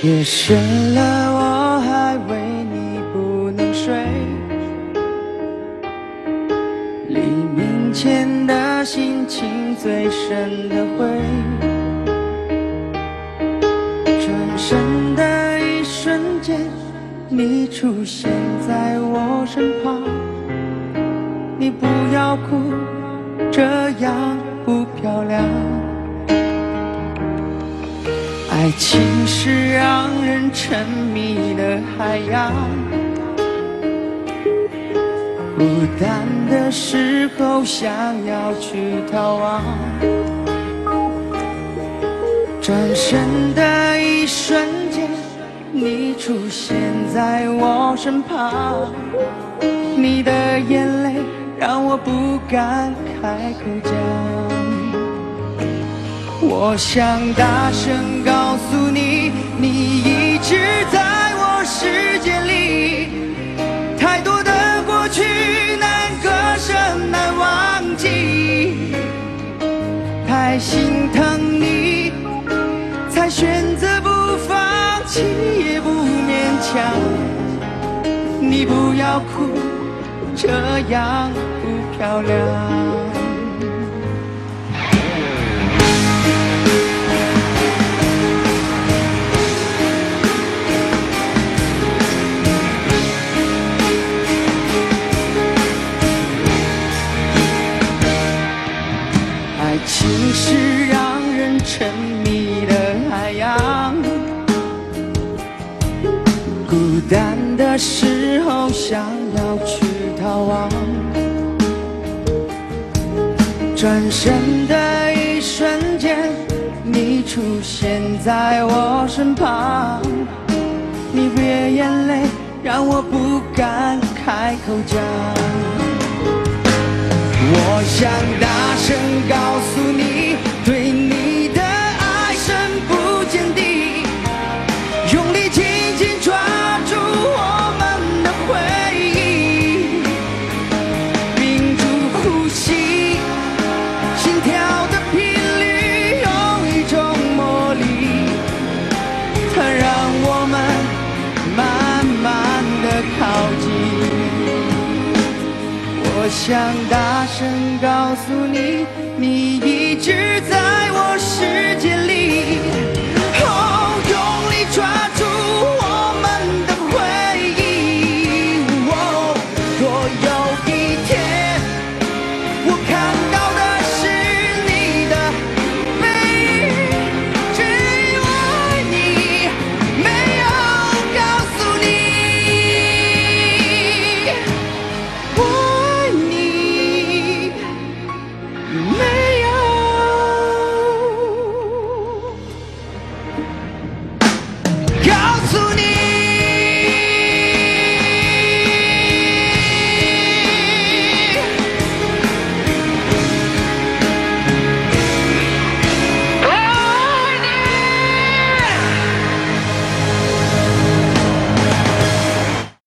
夜深了，我还为你不能睡。黎明前的心情最深的灰。转身的，你出现在我身旁。你不要哭，这样不漂亮。爱情是让人沉迷的海洋，孤单的时候想要去逃亡，转身的一瞬间，你出现在我身旁，你的眼泪让我不敢开口讲。我想大声告诉你，你一直在我世界里。太多的过去难割舍难忘记，太心疼你不要哭，这样不漂亮。爱情是让人沉迷的海洋，孤单的时候想要去逃亡，转身的一瞬间，你出现在我身旁，你别眼泪让我不敢开口讲。我想想大声告诉你，你一直在我世界里。